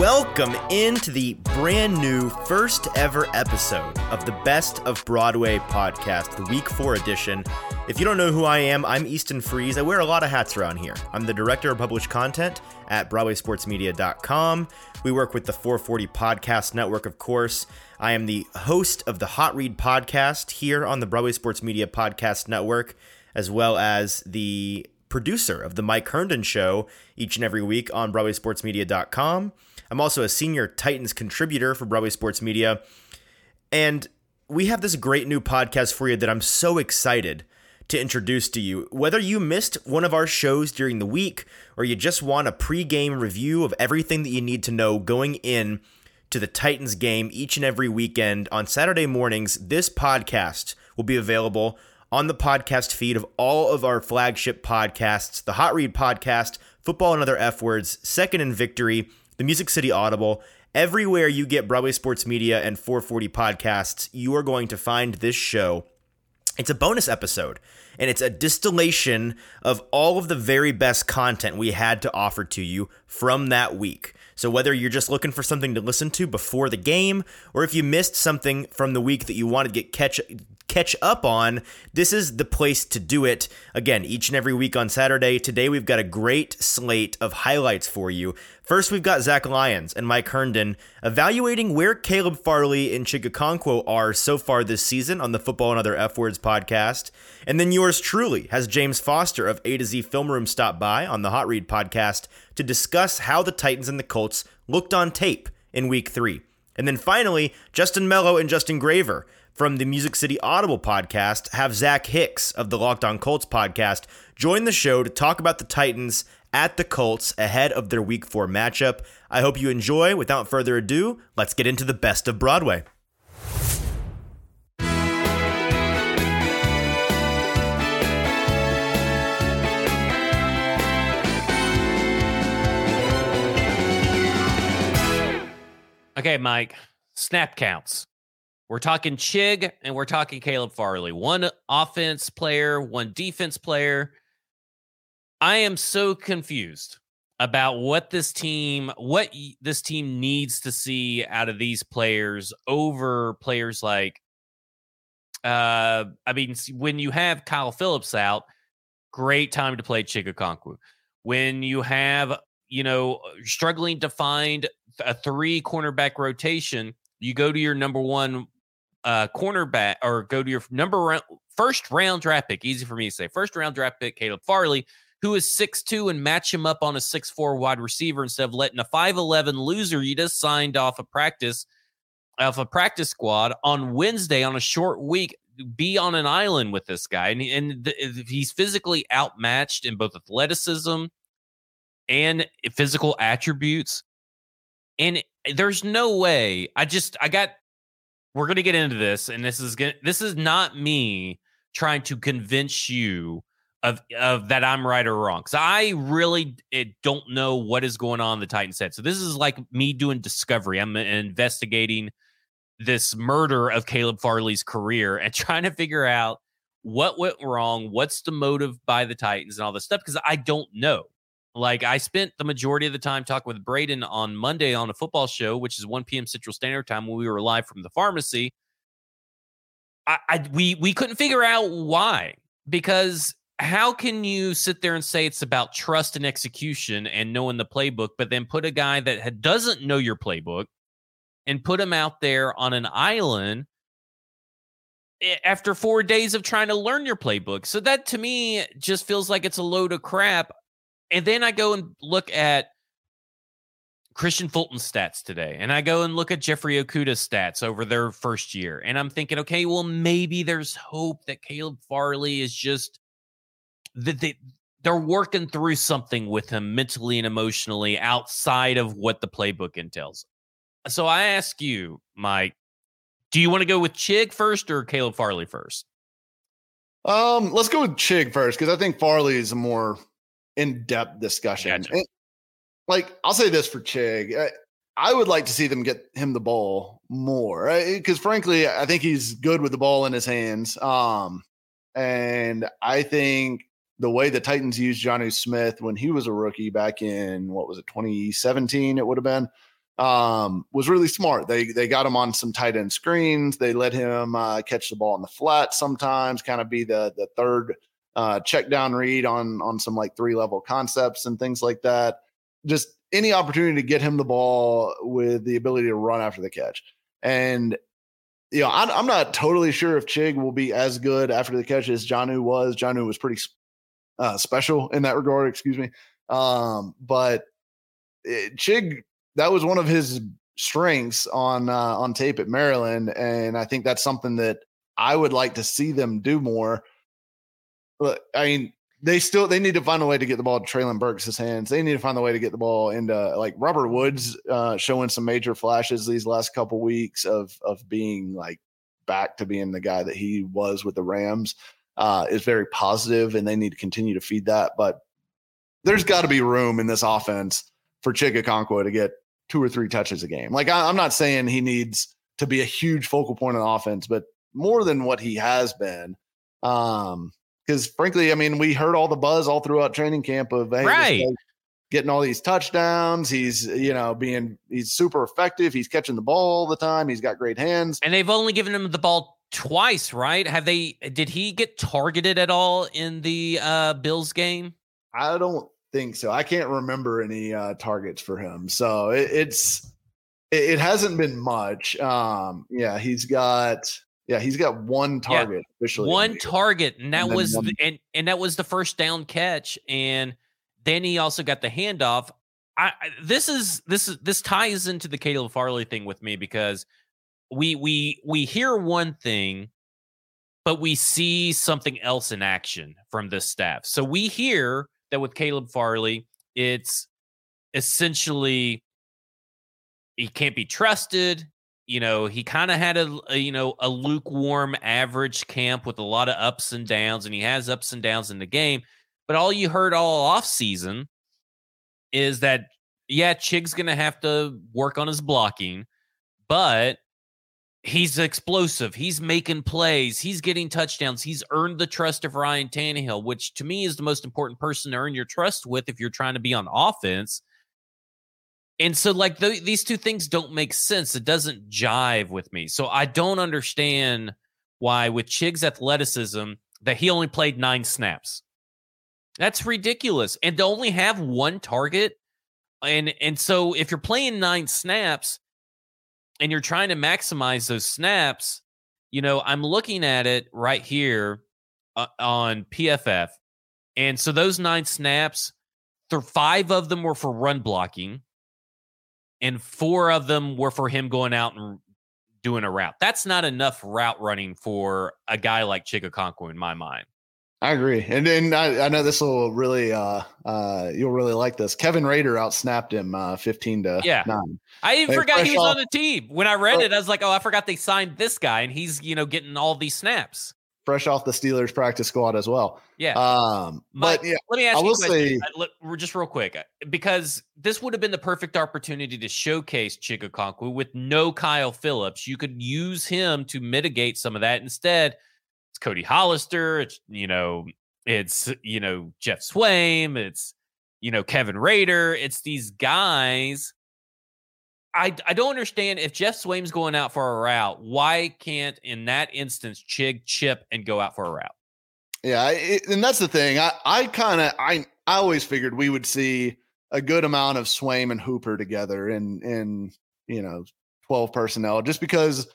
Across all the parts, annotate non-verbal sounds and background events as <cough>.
Welcome into the brand new first ever episode of the Best of Broadway podcast, the week four edition. If you don't know who I am, I'm Easton Freeze. I wear a lot of hats around here. I'm the director of published content at BroadwaySportsMedia.com. We work with the 440 Podcast Network, of course. I am the host of the Hot Read podcast here on the Broadway Sports Media Podcast Network, as well as the producer of the Mike Herndon Show each and every week on BroadwaySportsMedia.com. I'm also a senior Titans contributor for Broadway Sports Media. And we have this great new podcast for you that I'm so excited to introduce to you. Whether you missed one of our shows during the week or you just want a pre-game review of everything that you need to know going in to the Titans game each and every weekend on Saturday mornings, this podcast will be available on the podcast feed of all of our flagship podcasts, the Hot Read podcast, Football and Other F Words, Second and Victory, the Music City Audible. Everywhere you get Broadway Sports Media and 440 podcasts, you are going to find this show. It's a bonus episode, and it's a distillation of all of the very best content we had to offer to you from that week. So, whether you're just looking for something to listen to before the game, or if you missed something from the week that you want to get catch catch up on, this is the place to do it. Again, each and every week on Saturday. Today, we've got a great slate of highlights for you. First, we've got Zach Lyons and Mike Herndon evaluating where Caleb Farley and Chig Okonkwo are so far this season on the Football and Other F Words podcast. And then yours truly has James Foster of A to Z Film Room stop by on the Hot Read podcast to discuss how the Titans and the Colts looked on tape in week three. And then finally, Justin Mello and Justin Graver from the Music City Audible podcast have Zach Hicks of the Locked On Colts podcast join the show to talk about the Titans at the Colts ahead of their week four matchup. I hope you enjoy. Without further ado, let's get into the best of Broadway. Okay, Mike, snap counts. We're talking Chig and we're talking Caleb Farley. One offense player, one defense player. I am so confused about what this team what this team needs to see out of these players over players like uh I mean when you have Kyle Phillips out, great time to play Chig Okonkwo. When you have, you know, struggling to find a three cornerback rotation, you go to your number one uh, cornerback or go to your number round, first round draft pick. Easy for me to say. First round draft pick, Caleb Farley, who is six two, and match him up on a six four wide receiver instead of letting a 5'11 loser you just signed off a practice off a practice squad on Wednesday on a short week be on an island with this guy. And, and the, he's physically outmatched in both athleticism and physical attributes. And there's no way. I just I got we're going to get into this and this is gonna, this is not me trying to convince you of of that I'm right or wrong cuz I really don't know what is going on in the Titans head. So this is like me doing discovery. I'm uh, investigating this murder of Caleb Farley's career and <laughs> trying to figure out what went wrong, what's the motive by the Titans and all this stuff because I don't know. Like I spent the majority of the time talking with Braden on Monday on a football show, which is 1 p.m. Central Standard Time when we were live from the pharmacy. I, I we we couldn't figure out why because how can you sit there and say it's about trust and execution and knowing the playbook, but then put a guy that doesn't know your playbook and put him out there on an island after four days of trying to learn your playbook? So that to me just feels like it's a load of crap. And then I go and look at Kristian Fulton's stats today, and I go and look at Jeffrey Okudah's stats over their first year, and I'm thinking, okay, well, maybe there's hope that Caleb Farley is just that they they're working through something with him mentally and emotionally outside of what the playbook entails. So I ask you, Mike, do you want to go with Chig first or Caleb Farley first? Um, let's go with Chig first because I think Farley is a more in-depth discussion. Gotcha. And, like I'll say this for Chig, I, I, would like to see them get him the ball more because right? frankly, I think he's good with the ball in his hands. Um, and I think the way the Titans used Jonnu Smith when he was a rookie back in what was it 2017 it would have been um, was really smart. They they got him on some tight end screens. They let him uh, catch the ball in the flat sometimes, kind of be the the third uh, check down read on on some like three level concepts and things like that. Just any opportunity to get him the ball with the ability to run after the catch. And you know, I'm, I'm not totally sure if Chig will be as good after the catch as Jonnu was. Jonnu was pretty uh, special in that regard. Excuse me. Um, but it, Chig that was one of his strengths on uh, on tape at Maryland, and I think that's something that I would like to see them do more. Look, I mean, they still they need to find a way to get the ball to Treylon Burks' hands. They need to find a way to get the ball into like Robert Woods uh, showing some major flashes these last couple weeks of of being like back to being the guy that he was with the Rams uh, is very positive, and they need to continue to feed that. But there's got to be room in this offense for Chig Okonkwo to get two or three touches a game. Like I, am not saying he needs to be a huge focal point of offense, but more than what he has been. Um, because frankly, I mean, we heard all the buzz all throughout training camp of hey, right. getting all these touchdowns. He's you know being he's super effective. He's catching the ball all the time. He's got great hands. And they've only given him the ball twice, right? Have they? Did he get targeted at all in the uh Bills game? I don't think so. I can't remember any uh, targets for him. So it, it's it, it, hasn't been much. Um, yeah, he's got yeah he's got one target yeah, officially. One target, and that and was the, and and that was the first down catch. And then he also got the handoff. I, I this is this is this ties into the Caleb Farley thing with me because we we we hear one thing but we see something else in action from this staff. So we hear that with Caleb Farley, it's essentially he can't be trusted. You know, he kind of had a, a, you know a lukewarm average camp with a lot of ups and downs, and he has ups and downs in the game. But all you heard all off season is that yeah, Chig's gonna have to work on his blocking, but he's explosive. He's making plays. He's getting touchdowns. He's earned the trust of Ryan Tannehill, which to me is the most important person to earn your trust with if you're trying to be on offense. And so, like, the, these two things don't make sense. It doesn't jive with me. So, I don't understand why, with Chig's athleticism, that he only played nine snaps. That's ridiculous. And to only have one target. And, and so, if you're playing nine snaps, and you're trying to maximize those snaps, you know, I'm looking at it right here uh, on PFF. And so those nine snaps, five of them were for run blocking, and four of them were for him going out and doing a route. That's not enough route running for a guy like Chig Okonkwo in my mind. I agree, and then I, I, know this will really, uh, uh, you'll really like this. Kevin Rader outsnapped him, uh, fifteen to yeah. nine. I even forgot he was off, on the team when I read it. I was like, oh, I forgot they signed this guy, and he's you know getting all these snaps. Fresh off the Steelers practice squad as well. Yeah. Um, but, but yeah, let me ask I you a question. Say, just real quick, uh, because this would have been the perfect opportunity to showcase Chig with no Kyle Phillips. You could use him to mitigate some of that. Instead, it's Cody Hollister. It's you know, it's you know Geoff Swaim. It's you know Kevin Rader. It's these guys. I I don't understand if Geoff Swaim's going out for a route. Why can't in that instance Chig chip and go out for a route? Yeah, it, and that's the thing. I I kind of I I always figured we would see a good amount of Swaim and Hooper together in in you know 12 personnel just because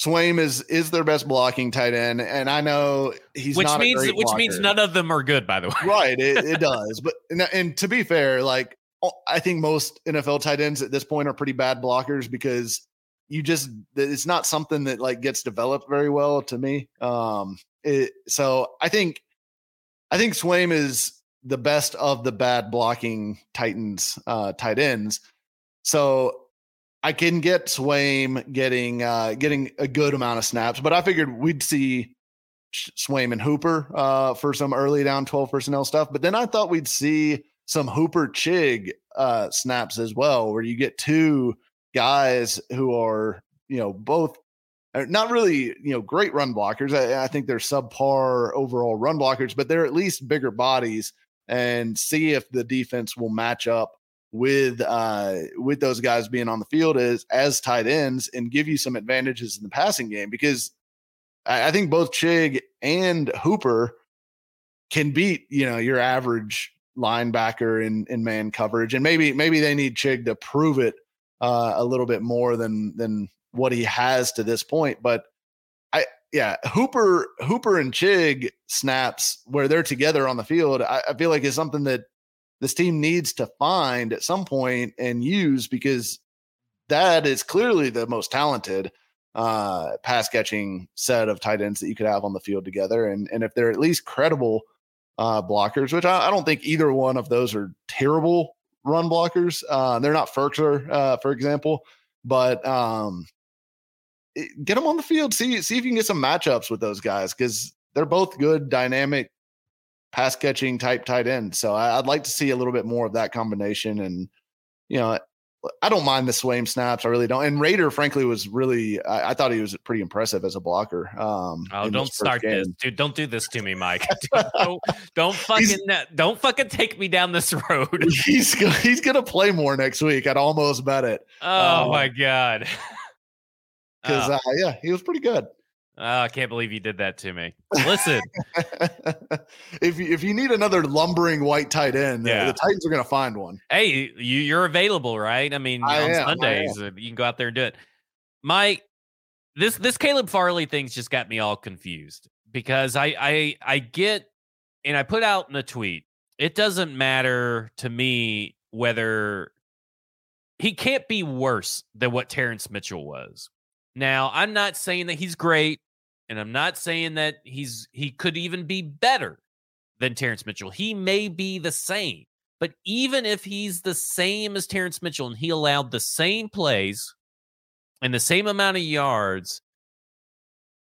Swaim is is their best blocking tight end, and I know he's which not means which blocker. means none of them are good, by the way. right, it, it <laughs> does. But and, and, to be fair, like I think most NFL tight ends at this point are pretty bad blockers because you just it's not something that like gets developed very well to me. Um, it, so I think I think Swaim is the best of the bad blocking Titans uh, tight ends. So I can get Swaim getting uh, getting a good amount of snaps, but I figured we'd see Swaim and Hooper uh, for some early down 12 personnel stuff. But then I thought we'd see some Hooper Chig uh, snaps as well, where you get two guys who are, you know, both uh, not really, you know, great run blockers. I, I think they're subpar overall run blockers, but they're at least bigger bodies and see if the defense will match up with uh with those guys being on the field as as tight ends and give you some advantages in the passing game because I, I think both Chig and Hooper can beat you know your average linebacker in in man coverage and maybe maybe they need Chig to prove it uh, a little bit more than than what he has to this point but I yeah Hooper Hooper and Chig snaps where they're together on the field I, I feel like is something that this team needs to find at some point and use because that is clearly the most talented uh, pass catching set of tight ends that you could have on the field together. And and if they're at least credible uh, blockers, which I, I don't think either one of those are terrible run blockers. Uh, they're not Firkser, uh, for example, but um, get them on the field. See see if you can get some matchups with those guys because they're both good, dynamic pass catching type tight end. So I, would like to see a little bit more of that combination. And you know, I don't mind the Swaim snaps. I really don't. And Rader, frankly, was really I, I thought he was pretty impressive as a blocker. Um, oh, don't start game. this, dude! Don't do this to me, Mike. Dude, <laughs> <laughs> don't, don't fucking don't fucking take me down this road. <laughs> he's he's gonna play more next week. I'd almost bet it. Oh um, my god. Because oh. uh, yeah, he was pretty good. Oh, I can't believe you did that to me. Listen, <laughs> if you, if you need another lumbering white tight end, yeah. the Titans are going to find one. Hey, you, are available, right? I mean, I on am, Sundays, uh, you can go out there and do it. Mike, this this Caleb Farley thing's just got me all confused because I I I get and I put out in a tweet. It doesn't matter to me whether he can't be worse than what Terrance Mitchell was. Now, I'm not saying that he's great. And I'm not saying that he's he could even be better than Terrance Mitchell. He may be the same. But even if he's the same as Terrance Mitchell and he allowed the same plays and the same amount of yards,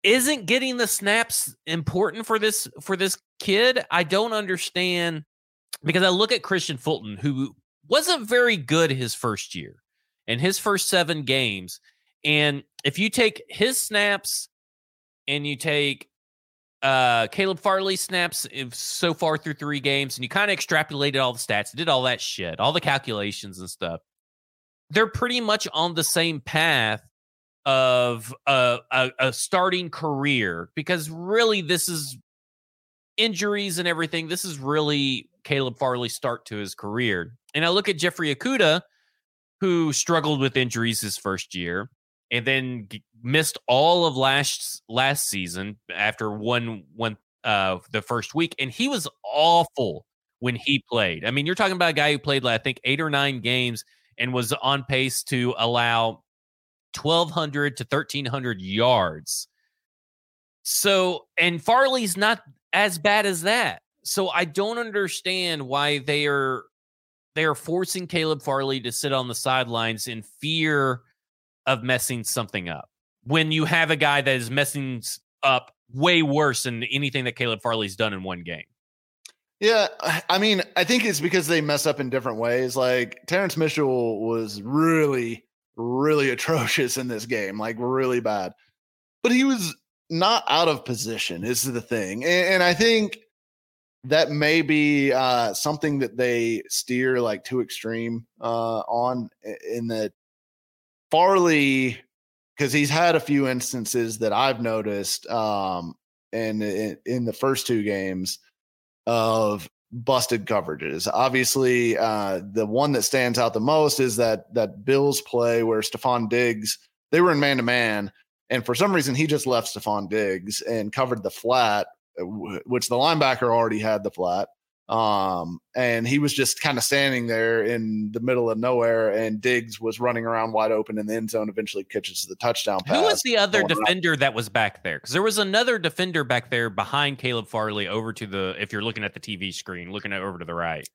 isn't getting the snaps important for this for this kid? I don't understand because I look at Kristian Fulton, who wasn't very good his first year in his first seven games. And if you take his snaps and you take uh Caleb Farley snaps so far through three games, and you kind of extrapolated all the stats, did all that shit, all the calculations and stuff. They're pretty much on the same path of a, a, a starting career because really this is injuries and everything. This is really Caleb Farley's start to his career. And I look at Jeffrey Okudah, who struggled with injuries his first year and then g- missed all of last last season after one one uh the first week and he was awful when he played. I mean, you're talking about a guy who played like, I think 8 or 9 games and was on pace to allow 1200 to 1300 yards. So, and Farley's not as bad as that. So I don't understand why they are they are forcing Caleb Farley to sit on the sidelines in fear of messing something up when you have a guy that is messing up way worse than anything that Caleb Farley's done in one game. Yeah, I mean, I think it's because they mess up in different ways. Like Terrance Mitchell was really, really atrocious in this game, like really bad. But he was not out of position, is the thing. And, and I think that may be uh, something that they steer like too extreme uh, on in that Farley, because he's had a few instances that I've noticed, um, and in, in the first two games of busted coverages. Obviously, uh, the one that stands out the most is that that Bills play where Stefon Diggs they were in man to man, and for some reason he just left Stefon Diggs and covered the flat, uh, which the linebacker already had the flat. Um, and he was just kind of standing there in the middle of nowhere, and Diggs was running around wide open in the end zone. Eventually, catches the touchdown pass. Who was the other defender that was back there? Because there was another defender back there behind Caleb Farley over to the. If you're looking at the TV screen, looking at over to the right.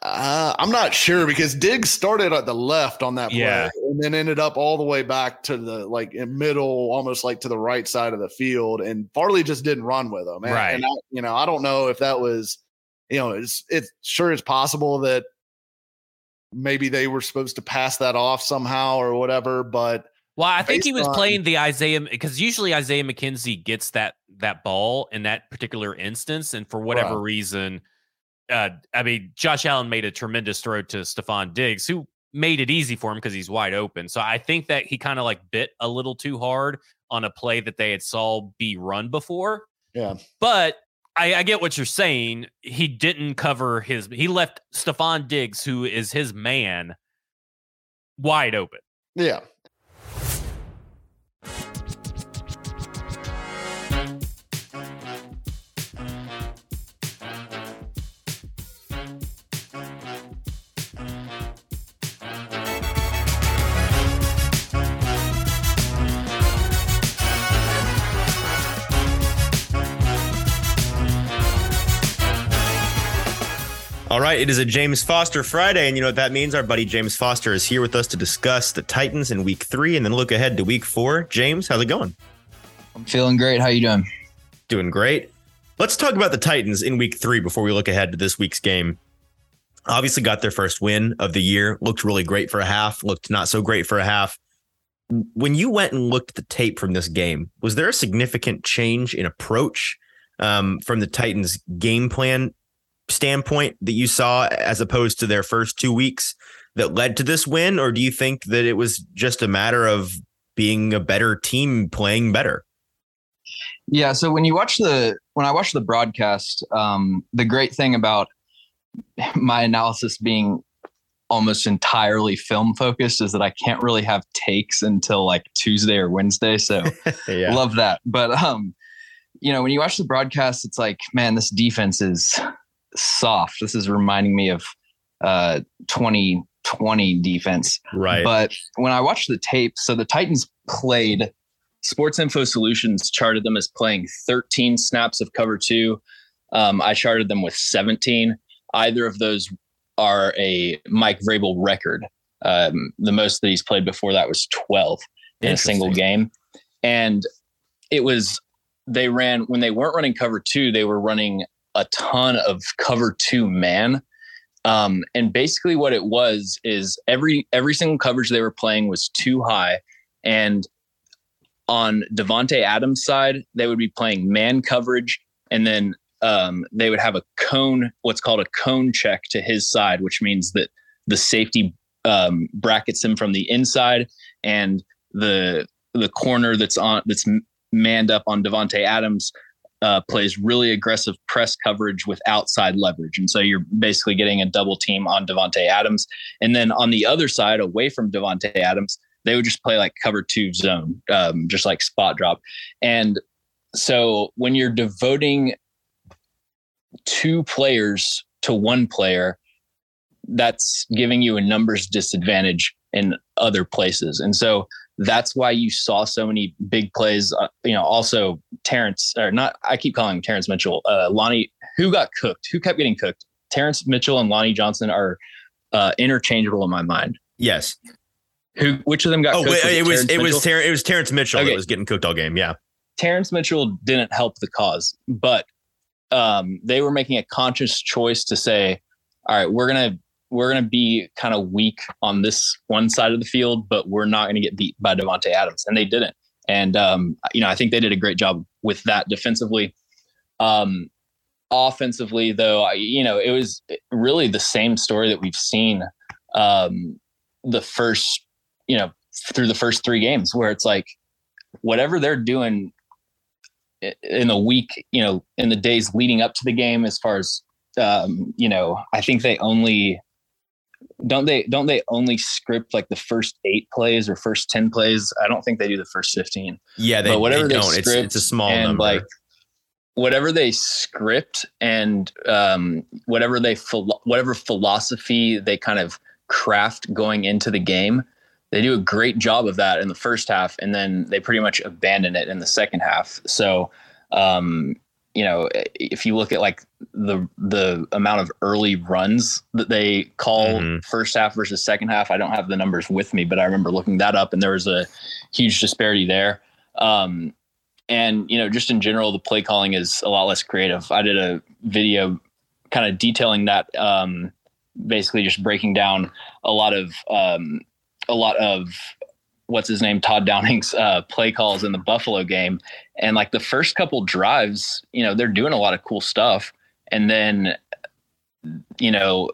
Uh, I'm not sure because Diggs started at the left on that play yeah. and then ended up all the way back to the like middle, almost like to the right side of the field. And Farley just didn't run with him. And, right. And I, you know, I don't know if that was you know, it's it's sure it's possible that maybe they were supposed to pass that off somehow or whatever, but well, I think he was on, playing the Isaiah because usually Isaiah McKenzie gets that that ball in that particular instance, and for whatever right. reason, uh, I mean, Josh Allen made a tremendous throw to Stefon Diggs, who made it easy for him because he's wide open. So I think that he kind of like bit a little too hard on a play that they had saw be run before. Yeah. But I, I get what you're saying. He didn't cover his he left Stefon Diggs, who is his man, wide open. Yeah. All right, it is a James Foster Friday, and you know what that means? Our buddy James Foster is here with us to discuss the Titans in week three and then look ahead to week four. James, how's it going? I'm feeling great. How you doing? Doing great. Let's talk about the Titans in week three before we look ahead to this week's game. Obviously, got their first win of the year. Looked really great for a half, looked not so great for a half. When you went and looked at the tape from this game, was there a significant change in approach um, from the Titans' game plan standpoint that you saw as opposed to their first two weeks that led to this win? Or do you think that it was just a matter of being a better team playing better? Yeah. So when you watch the when I watch the broadcast, um, the great thing about my analysis being almost entirely film focused is that I can't really have takes until like Tuesday or Wednesday. So <laughs> yeah. love that. But um, you know, when you watch the broadcast, it's like, man, this defense is soft. This is reminding me of uh 2020 defense. Right. But when I watched the tape, so the Titans played Sports Info Solutions charted them as playing 13 snaps of cover two. Um, I charted them with 17. Either of those are a Mike Vrabel record. Um, the most that he's played before that was 12 in a single game. And it was, they ran, when they weren't running cover two, they were running a ton of cover two man. Um, and basically what it was is every every single coverage they were playing was too high. And on Davante Adams' side, they would be playing man coverage, and then um, they would have a cone, what's called a cone check to his side, which means that the safety um, brackets him from the inside, and the the corner that's on that's manned up on Davante Adams uh, plays really aggressive press coverage with outside leverage. And so you're basically getting a double team on Davante Adams. And then on the other side, away from Davante Adams, they would just play like cover two zone, um, just like spot drop. And so when you're devoting two players to one player, that's giving you a numbers disadvantage in other places. And so that's why you saw so many big plays. Uh, you know, also Terrance or not. I keep calling him Terrance Mitchell. Uh, Lonnie, who got cooked? Who kept getting cooked? Terrance Mitchell and Lonnie Johnson are uh, interchangeable in my mind. Yes. Who? Which of them got? Oh, cooked? Wait, it was it was Ter- it was Terrance Mitchell okay. that was getting cooked all game. Yeah. Terrance Mitchell didn't help the cause, but um, they were making a conscious choice to say, "All right, we're gonna we're going to be kind of weak on this one side of the field, but we're not going to get beat by Davante Adams, and they didn't. And um, you know, I think they did a great job with that defensively. Um, offensively, though, I, you know, it was really the same story that we've seen um, the first, you know, through the first three games, where it's like whatever they're doing in the week, you know, in the days leading up to the game, as far as um, you know, I think they only don't they don't they only script like the first eight plays or first 10 plays? I don't think they do the first 15 yeah they, but whatever they, don't. It's, it's a small and number. like whatever they script and um, whatever they whatever philosophy they kind of craft going into the game they do a great job of that in the first half and then they pretty much abandon it in the second half. So um, you know, if you look at like the the amount of early runs that they call mm-hmm. first half versus second half, I don't have the numbers with me, but I remember looking that up, and there was a huge disparity there. Um, and you know, just in general, the play calling is a lot less creative. I did a video kind of detailing that, um, basically just breaking down a lot of um, a lot of what's his name Todd Downing's uh, play calls in the Buffalo game, and like the first couple drives, you know, they're doing a lot of cool stuff, and then you know,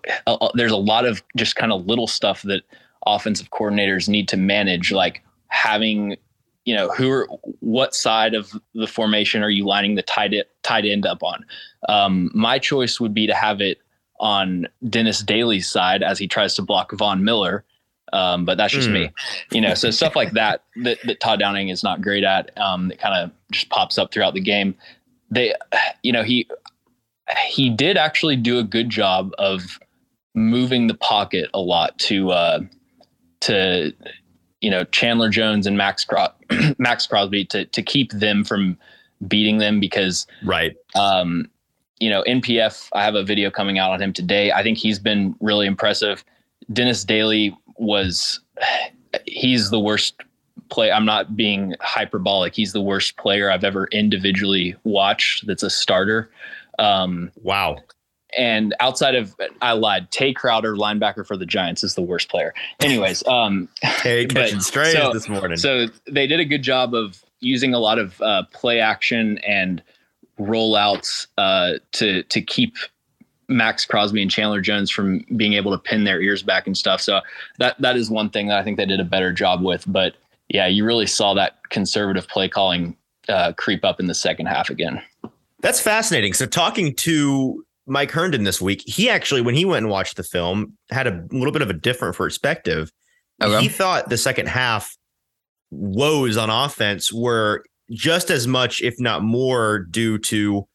there's a lot of just kind of little stuff that offensive coordinators need to manage, like having, you know, who are what side of the formation are you lining the tight tight end up on? Um, my choice would be to have it on Dennis Daly's side as he tries to block Von Miller. Um, but that's just mm. me, hmm. you know. So stuff like that, that that Todd Downing is not great at. Um, it kind of just pops up throughout the game. They, you know, he he did actually do a good job of moving the pocket a lot to uh, to you know Chandler Jones and Max Cros- <clears throat> Maxx Crosby to to keep them from beating them because right um, you know NPF I have a video coming out on him today I think he's been really impressive Dennis Daly was he's the worst play I'm not being hyperbolic he's the worst player I've ever individually watched that's a starter um, wow. And outside of, I lied. Tae Crowder, linebacker for the Giants, is the worst player. Anyways, um, hey, <laughs> catching strays so, this morning. So they did a good job of using a lot of uh, play action and rollouts uh, to to keep Maxx Crosby and Chandler Jones from being able to pin their ears back and stuff. So that that is one thing that I think they did a better job with. But yeah, you really saw that conservative play calling uh, creep up in the second half again. That's fascinating. So talking to Mike Herndon this week, he actually, when he went and watched the film, had a little bit of a different perspective. Okay. He thought the second half woes on offense were just as much, if not more, due to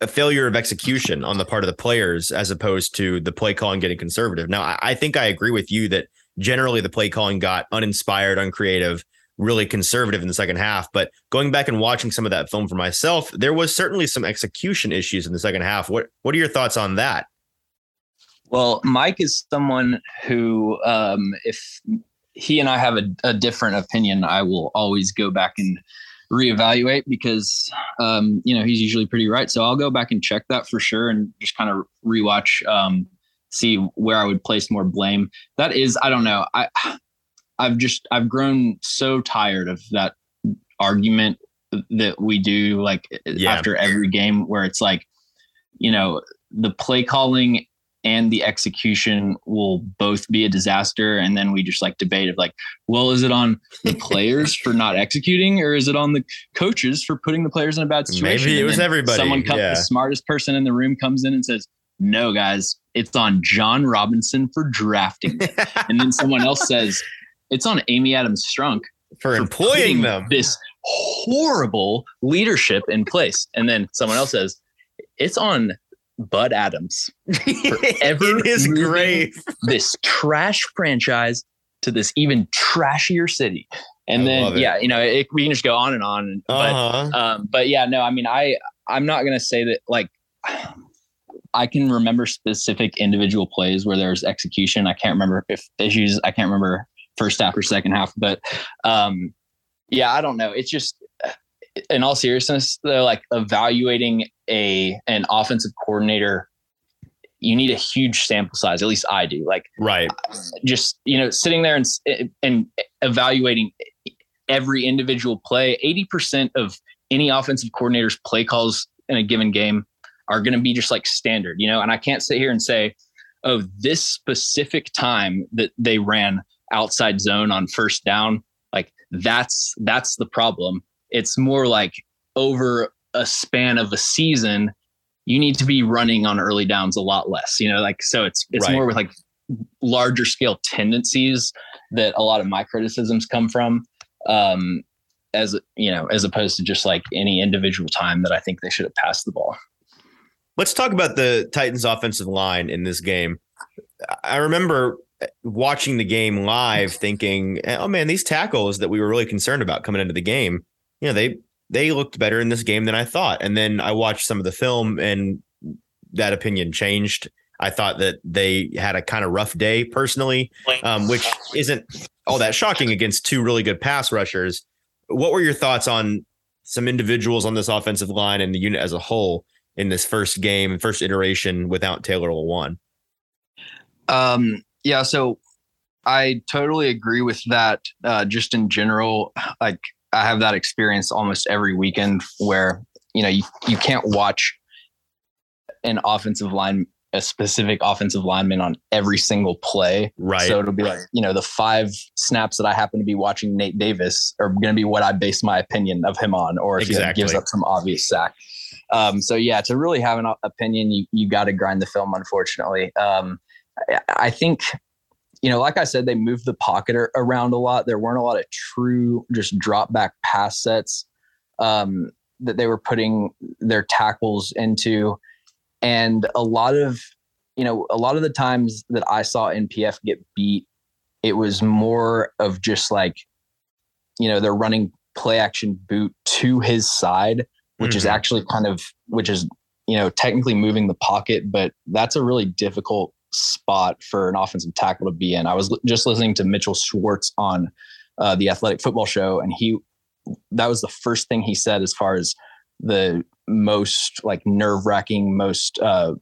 a failure of execution on the part of the players as opposed to the play calling getting conservative. Now, I, I think I agree with you that generally the play calling got uninspired, uncreative, really conservative in the second half. But going back and watching some of that film for myself, there was certainly some execution issues in the second half. What What are your thoughts on that? Well, Mike is someone who, um, if he and I have a, a, different opinion, I will always go back and reevaluate because, um, you know, he's usually pretty right. So I'll go back and check that for sure and just kind of rewatch, um, see where I would place more blame. That is, I don't know. I I've just I've grown so tired of that argument that we do like yeah. after every game where it's like you know the play calling and the execution will both be a disaster and then we just like debate of like well is it on the <laughs> players for not executing or is it on the coaches for putting the players in a bad situation maybe it was everybody someone comes yeah. the smartest person in the room comes in and says no guys it's on jon robinson for drafting and then someone else <laughs> says it's on Amy Adams Strunk for, for employing them. This horrible leadership in place. And then someone else says, it's on Bud Adams for ever <laughs> in his grave. <laughs> this trash franchise to this even trashier city. And I then, yeah, you know, it, we can just go on and on. Uh-huh. But, um, but yeah, no, I mean, I, I'm not going to say that like, I can remember specific individual plays where there's execution. I can't remember if issues. I can't remember first half or second half. But um, yeah, I don't know. It's just in all seriousness, they're like evaluating a an offensive coordinator. You need a huge sample size. At least I do. Like right, just you know, sitting there and eh, and evaluating every individual play. Eighty percent of any offensive coordinator's play calls in a given game are going to be just like standard, you know. And I can't sit here and say, "Oh, this specific time that they ran outside zone on first down, like that's that's the problem. It's more like over a span of a season, you need to be running on early downs a lot less. You know, like so it's it's right. more with like larger scale tendencies that a lot of my criticisms come from. Um, as you know, as opposed to just like any individual time that I think they should have passed the ball. Let's talk about the Titans offensive line in this game. I remember watching the game live thinking, oh man, these tackles that we were really concerned about coming into the game, you know, they they looked better in this game than I thought. And then I watched some of the film and that opinion changed. I thought that they had a kind of rough day personally, um, which isn't all that shocking against two really good pass rushers. What were your thoughts on some individuals on this offensive line and the unit as a whole in this first game, first iteration without Taylor Lewan? Um, yeah, so I totally agree with that. Uh, just in general, like I have that experience almost every weekend where you know you you can't watch an offensive line a specific offensive lineman on every single play. Right. So it'll be like, you know, the five snaps that I happen to be watching Nate Davis are going to be what I base my opinion of him on, or if Exactly. he gives up some obvious sack. Um, so yeah, to really have an opinion, you, you got to grind the film, unfortunately. Um, I, I think, you know, like I said, they moved the pocket around a lot. There weren't a lot of true just drop back pass sets um, that they were putting their tackles into. And a lot of, you know, a lot of the times that I saw NPF get beat, it was more of just like, you know, they're running play action boot to his side, which is Mhm. actually kind of, which is, you know, technically moving the pocket, but that's a really difficult spot for an offensive tackle to be in. I was just listening to Mitchell Schwartz on uh, the Athletic Football Show, and he that was the first thing he said as far as the most like nerve wracking, most uh,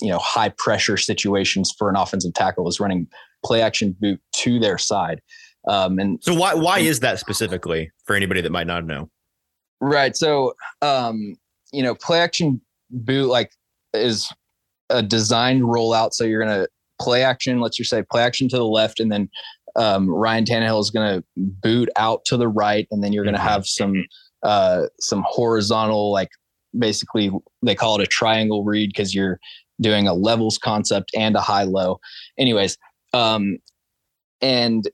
you know high pressure situations for an offensive tackle is running play action boot to their side. Um, and So why why is that specifically for anybody that might not know? Right. So, um, you know, play action boot like is a designed rollout. So you're gonna play action. Let's just say play action to the left, and then um, Ryan Tannehill is gonna boot out to the right, and then you're gonna Mhm. have some uh, some horizontal, like basically they call it a triangle read because you're doing a levels concept and a high low. Anyways, um, and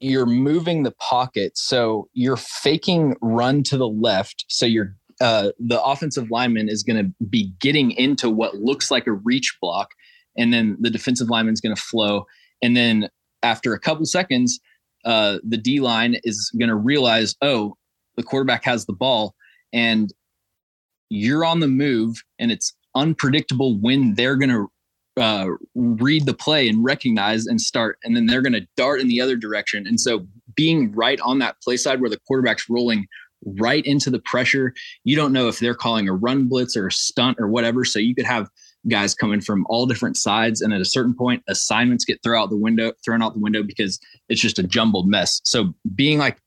you're moving the pocket so you're faking run to the left so you're uh, the offensive lineman is going to be getting into what looks like a reach block and then the defensive lineman is going to flow and then after a couple seconds uh, the d line is going to realize oh the quarterback has the ball and you're on the move and it's unpredictable when they're going to uh, read the play and recognize and start, and then they're going to dart in the other direction. And so, being right on that play side where the quarterback's rolling right into the pressure, you don't know if they're calling a run blitz or a stunt or whatever. So you could have guys coming from all different sides, and at a certain point, assignments get thrown out the window, thrown out the window because it's just a jumbled mess. So being like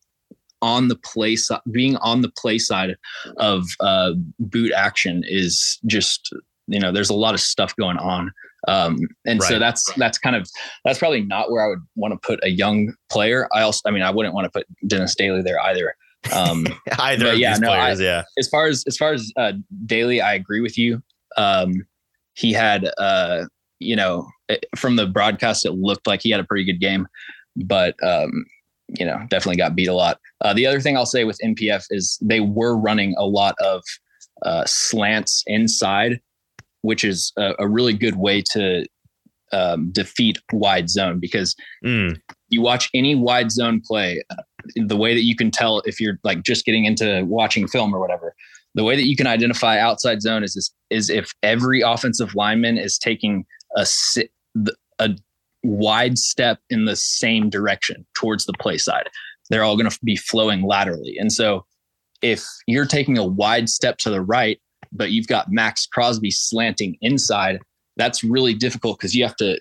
on the play side, being on the play side of uh, boot action is just you know there's a lot of stuff going on um, and so that's that's kind of that's probably not where I would want to put a young player. I also I mean I wouldn't want to put Dennis Daly there either. Um, <laughs> Either of yeah, these no, players, yeah. as far as as far as uh, Daly, I agree with you. Um, he had uh, you know it- from the broadcast it looked like he had a pretty good game, but um, you know definitely got beat a lot. Uh, the other thing I'll say with NPF is they were running a lot of uh, slants inside, which is a, a really good way to um, defeat wide zone because Mm, you watch any wide zone play, uh, the way that you can tell if you're like just getting into watching film or whatever, the way that you can identify outside zone is is, is if every offensive lineman is taking a a wide step in the same direction towards the play side. They're all going to be flowing laterally, and so if you're taking a wide step to the right, but you've got Maxx Crosby slanting inside, that's really difficult because you have to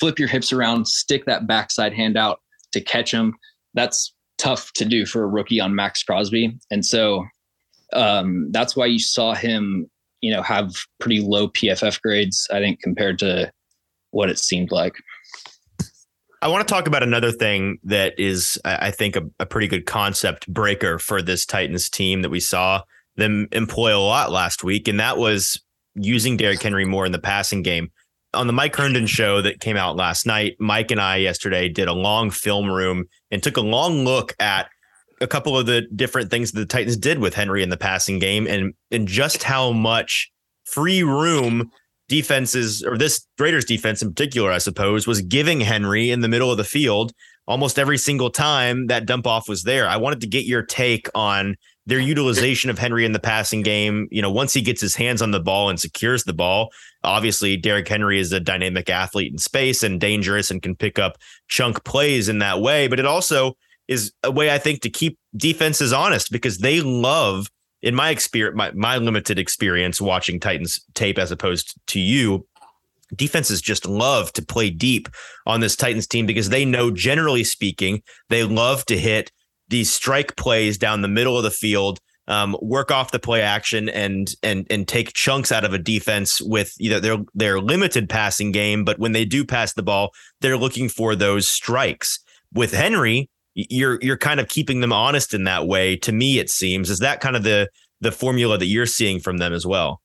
flip your hips around, stick that backside hand out to catch him. That's tough to do for a rookie on Maxx Crosby. And so um, that's why you saw him, you know, have pretty low PFF grades, I think, compared to what it seemed like. I want to talk about another thing that is, I think, a, a pretty good concept breaker for this Titans team that we saw them employ a lot last week, and that was using Derrick Henry more in the passing game. On the Mike Herndon show that came out last night, Mike and I yesterday did a long film room and took a long look at a couple of the different things that the Titans did with Henry in the passing game and and just how much free room defenses or this Raiders defense in particular, I suppose, was giving Henry in the middle of the field almost every single time that dump off was there. I wanted to get your take on their utilization of Henry in the passing game. You know, once he gets his hands on the ball and secures the ball, obviously Derrick Henry is a dynamic athlete in space and dangerous and can pick up chunk plays in that way. But it also is a way I think to keep defenses honest because they love in my experience, my, my limited experience watching Titans tape as opposed to you, defenses just love to play deep on this Titans team because they know, generally speaking, they love to hit these strike plays down the middle of the field um, work off the play action and and and take chunks out of a defense with know their their limited passing game, but when they do pass the ball, they're looking for those strikes. With Henry, you're you're kind of keeping them honest in that way. To me, it seems is that kind of the the formula that you're seeing from them as well.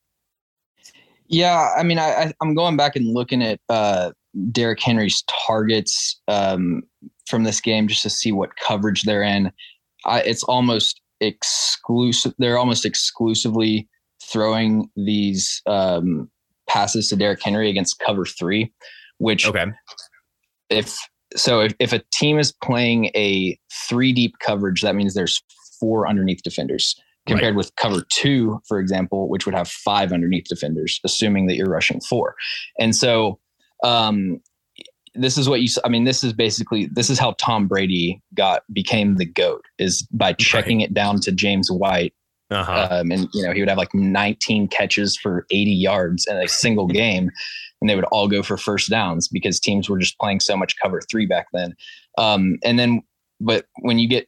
Yeah, I mean, I, I am going back and looking at uh, Derrick Henry's targets um, from this game just to see what coverage they're in. I, it's almost exclusive. They're almost exclusively throwing these um, passes to Derrick Henry against cover three, which okay. if so, if, if a team is playing a three deep coverage, that means there's four underneath defenders compared right. with cover two, for example, which would have five underneath defenders, assuming that you're rushing four. And so, um, this is what you i mean this is basically this is how tom brady got became the goat is by checking right. it down to james white uh-huh. um, and you know he would have like 19 catches for 80 yards in a single <laughs> game and they would all go for first downs because teams were just playing so much cover three back then um, and then but when you get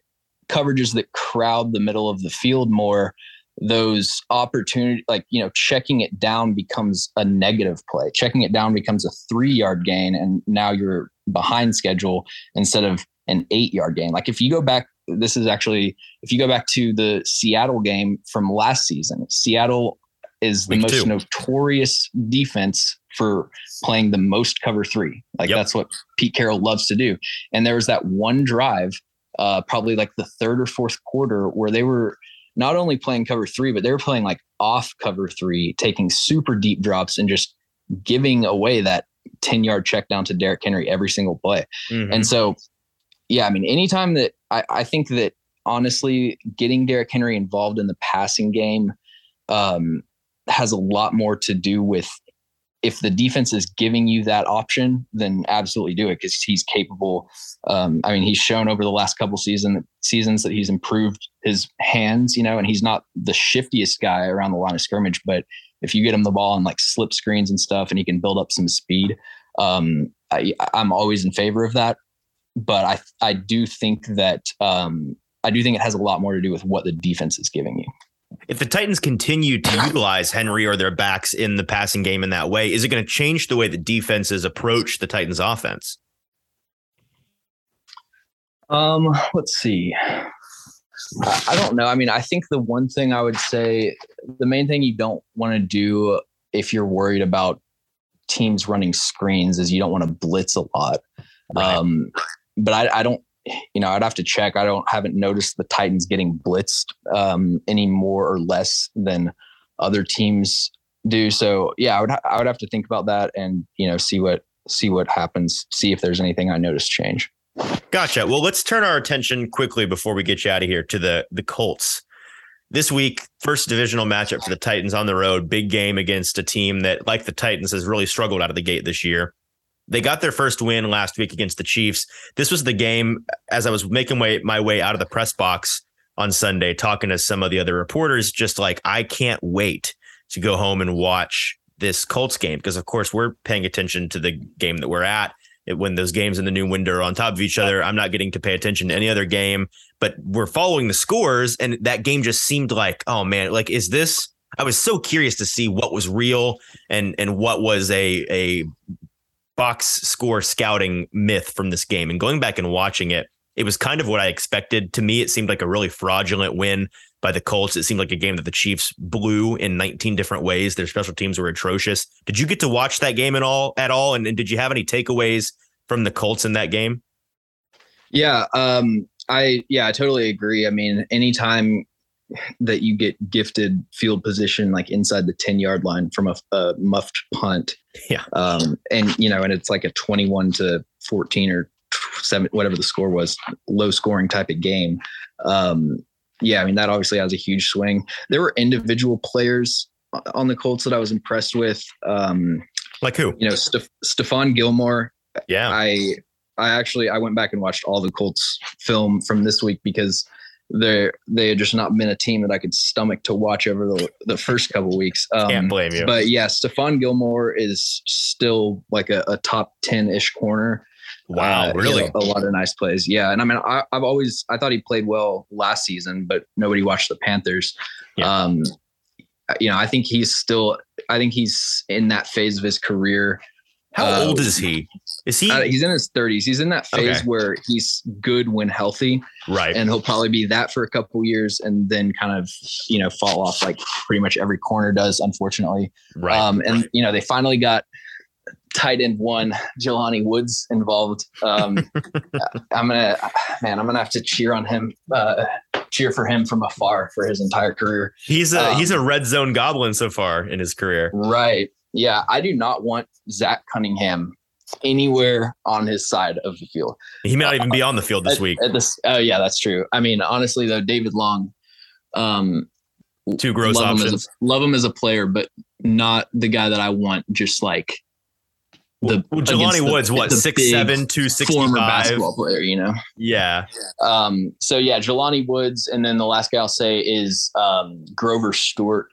coverages that crowd the middle of the field more those opportunity like you know checking it down becomes a negative play checking it down becomes a three yard gain and now you're behind schedule instead of an eight yard gain like if you go back this is actually if you go back to the seattle game from last season seattle is the Week most two. notorious defense for playing the most cover three like yep. that's what pete carroll loves to do and there was that one drive uh, probably like the third or fourth quarter where they were not only playing cover three, but they were playing like off cover three, taking super deep drops and just giving away that 10 yard check down to Derrick Henry every single play. Mm-hmm. And so, yeah, I mean, anytime that I, I think that honestly, getting Derrick Henry involved in the passing game um, has a lot more to do with if the defense is giving you that option, then absolutely do it because he's capable. Um, I mean, he's shown over the last couple season seasons that he's improved his hands, you know, and he's not the shiftiest guy around the line of scrimmage. But if you get him the ball and like slip screens and stuff, and he can build up some speed, um, I, I'm always in favor of that. But I I do think that um, I do think it has a lot more to do with what the defense is giving you if the Titans continue to utilize Henry or their backs in the passing game in that way, is it going to change the way the defenses approach the Titans offense? Um, let's see. I don't know. I mean, I think the one thing I would say, the main thing you don't want to do if you're worried about teams running screens is you don't want to blitz a lot. Right. Um, but I, I don't you know, I'd have to check. I don't haven't noticed the Titans getting blitzed um, any more or less than other teams do. So yeah, I would I would have to think about that and you know see what see what happens. See if there's anything I notice change. Gotcha. Well, let's turn our attention quickly before we get you out of here to the the Colts. This week, first divisional matchup for the Titans on the road, big game against a team that, like the Titans, has really struggled out of the gate this year. They got their first win last week against the Chiefs. This was the game as I was making my, my way out of the press box on Sunday, talking to some of the other reporters, just like, I can't wait to go home and watch this Colts game because, of course, we're paying attention to the game that we're at. It, when those games in the new window are on top of each other, I'm not getting to pay attention to any other game, but we're following the scores. And that game just seemed like, oh man, like, is this? I was so curious to see what was real and and what was a a box score scouting myth from this game. And going back and watching it, it was kind of what I expected. To me, it seemed like a really fraudulent win by the Colts. It seemed like a game that the Chiefs blew in 19 different ways. Their special teams were atrocious. Did you get to watch that game at all? At all? And, and did you have any takeaways from the Colts in that game? Yeah, um, I yeah, I totally agree. I mean, anytime that you get gifted field position like inside the 10 yard line from a, a muffed punt. Yeah. Um, and, you know, and it's like a 21 to 14 or seven, whatever the score was, low scoring type of game. Um, yeah, I mean, that obviously has a huge swing. There were individual players on the Colts that I was impressed with. Um, like who? You know, Steph- Stephon Gilmore. Yeah. I, I actually, I went back and watched all the Colts film from this week because they they had just not been a team that I could stomach to watch over the, the first couple weeks. Um, Can't blame you. But yeah, Stephon Gilmore is still like a, a top 10 ish corner. Wow, Uh, really? A, a lot of nice plays. Yeah, and I mean, I, I've always I thought he played well last season, but nobody watched the Panthers. Yeah. Um, you know, I think he's still. I think he's in that phase of his career. How uh, old is he? Is he Uh, he's in his 30s. He's in that phase Okay. where he's good when healthy, right? and he'll probably be that for a couple years, and then kind of you know fall off like pretty much every corner does, unfortunately. right. Um, and you know, they finally got tight end one, Jelani Woods involved. Um, <laughs> I'm gonna, man, I'm gonna have to cheer on him, uh, cheer for him from afar for his entire career. he's a um, he's a red zone goblin so far in his career. Right? Yeah, I do not want Zach Cunningham anywhere on his side of the field He may not even be on the field this At- week. At this, oh yeah, that's true. I mean, honestly though, David Long, um, Two gross love him, as options. a, love him as a player, but not the guy that I want. Just like the Well, Jelani the- Woods, what the six big seven, two sixty former five? basketball player, you know. Yeah, Um, so yeah, Jelani Woods, and then the last guy I'll say is um, Grover Stewart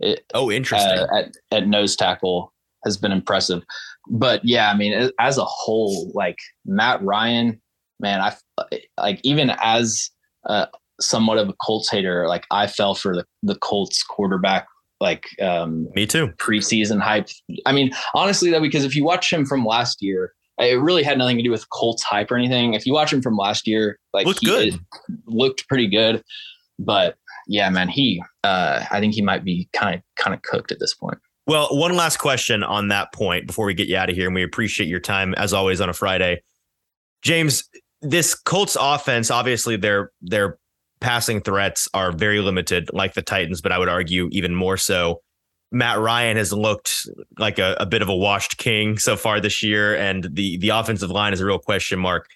it, Oh, interesting. uh, at at nose tackle has been impressive. But yeah, I mean, as a whole, like Matt Ryan, man, I like even as uh, somewhat of a Colts hater, like I fell for the the Colts quarterback like um Me too. preseason hype. I mean, honestly, though, because if you watch him from last year, it really had nothing to do with Colts hype or anything. If you watch him from last year, like Looked good. looked pretty good. But yeah, man, he uh I think he might be kind of kind of cooked at this point. Well, one last question on that point before we get you out of here, and we appreciate your time as always on a Friday. James, this Colts offense, obviously their their passing threats are very limited, like the Titans, but I would argue even more so. Matt Ryan has looked like a, a bit of a washed king so far this year, and the the offensive line is a real question mark.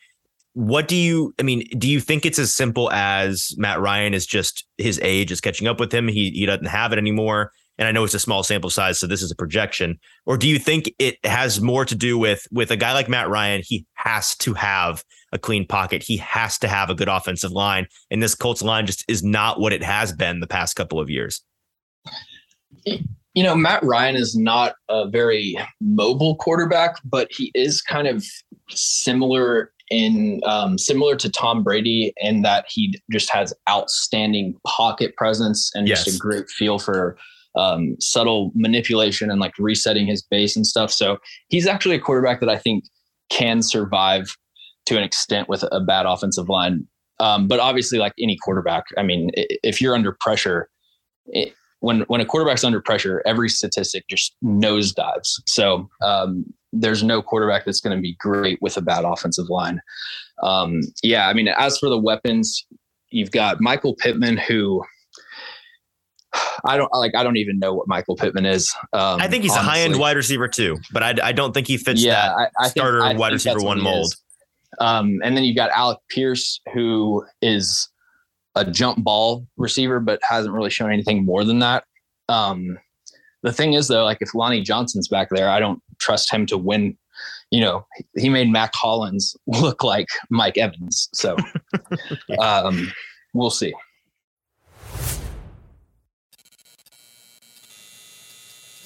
What do you? I mean, do you think it's as simple as Matt Ryan is just his age is catching up with him? He he doesn't have it anymore and I know it's a small sample size, so this is a projection. Or do you think it has more to do with with a guy like Matt Ryan? He has to have a clean pocket. He has to have a good offensive line, and this Colts line just is not what it has been the past couple of years. You know, Matt Ryan is not a very mobile quarterback, but he is kind of similar in um, similar to Tom Brady in that he just has outstanding pocket presence and just a great feel for um, subtle manipulation and like resetting his base and stuff. So he's actually a quarterback that I think can survive to an extent with a bad offensive line. Um, but obviously, like any quarterback, I mean, if you're under pressure, it, when when a quarterback's under pressure, every statistic just nosedives. So um, there's no quarterback that's going to be great with a bad offensive line. Um, yeah, I mean, as for the weapons, you've got Michael Pittman, who I don't like. I don't even know what Michael Pittman is. Um, I think he's a high end wide receiver too, but I, I don't think he fits yeah, that I, I starter I wide receiver one mold. Um, and then you've got Alec Pierce, who is a jump ball receiver, but hasn't really shown anything more than that. Um, the thing is, though, like if Lonnie Johnson's back there, I don't trust him to win. You know, he made Mack Hollins <laughs> look like Mike Evans. So <laughs> um, we'll see.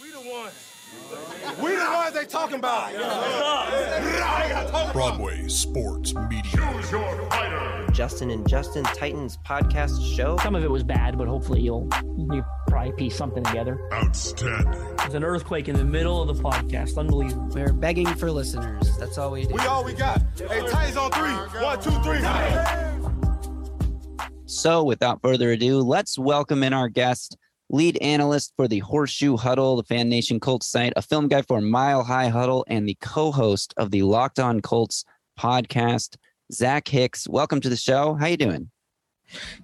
We the ones. We the ones they talking about. Broadway Sports Media. Justin and Justin Titans podcast show. Some of it was bad, but hopefully you'll you probably piece something together. Outstanding. There's an earthquake in the middle of the podcast. Unbelievable. We're begging for listeners. That's all we do. We all we got. Hey, Titans on three. One, two, three. So, without further ado, let's welcome in our guest, lead analyst for the Horseshoe Huddle, the Fan Nation Colts site, a film guy for Mile High Huddle, and the co host of the Locked On Colts podcast, Zach Hicks. Welcome to the show. How you doing?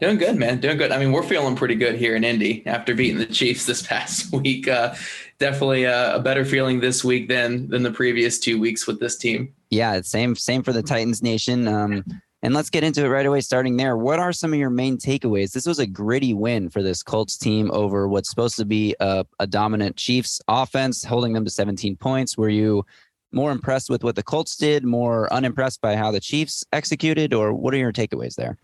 Doing good, man. Doing good. I mean, we're feeling pretty good here in Indy after beating the Chiefs this <laughs> past week. Uh, definitely a, a better feeling this week than than the previous two weeks with this team. Yeah, same same for the Titans Nation. Um, and let's get into it right away, starting there. What are some of your main takeaways? This was a gritty win for this Colts team over what's supposed to be a, a dominant Chiefs offense, holding them to 17 points. Were you more impressed with what the Colts did, more unimpressed by how the Chiefs executed, or what are your takeaways there?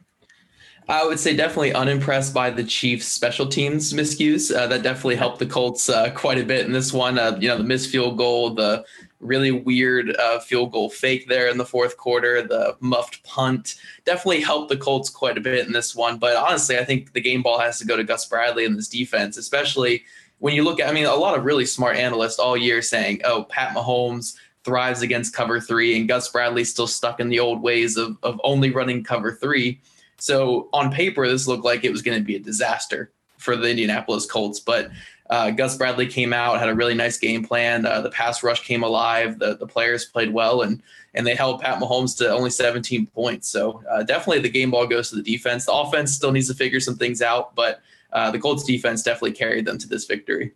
I would say definitely unimpressed by the Chiefs' special teams miscues. Uh, that definitely helped the Colts uh, quite a bit in this one. Uh, you know, the missed field goal, the really weird uh, field goal fake there in the fourth quarter. The muffed punt definitely helped the Colts quite a bit in this one. But honestly, I think the game ball has to go to Gus Bradley in this defense, especially when you look at, I mean, a lot of really smart analysts all year saying, oh, Pat Mahomes thrives against cover three, and Gus Bradley's still stuck in the old ways of, of only running cover three. So on paper, this looked like it was going to be a disaster for the Indianapolis Colts. But uh, Gus Bradley came out, had a really nice game plan. Uh, the pass rush came alive. The the players played well, and and they held Pat Mahomes to only 17 points. So uh, definitely the game ball goes to the defense. The offense still needs to figure some things out, but uh, the Colts defense definitely carried them to this victory.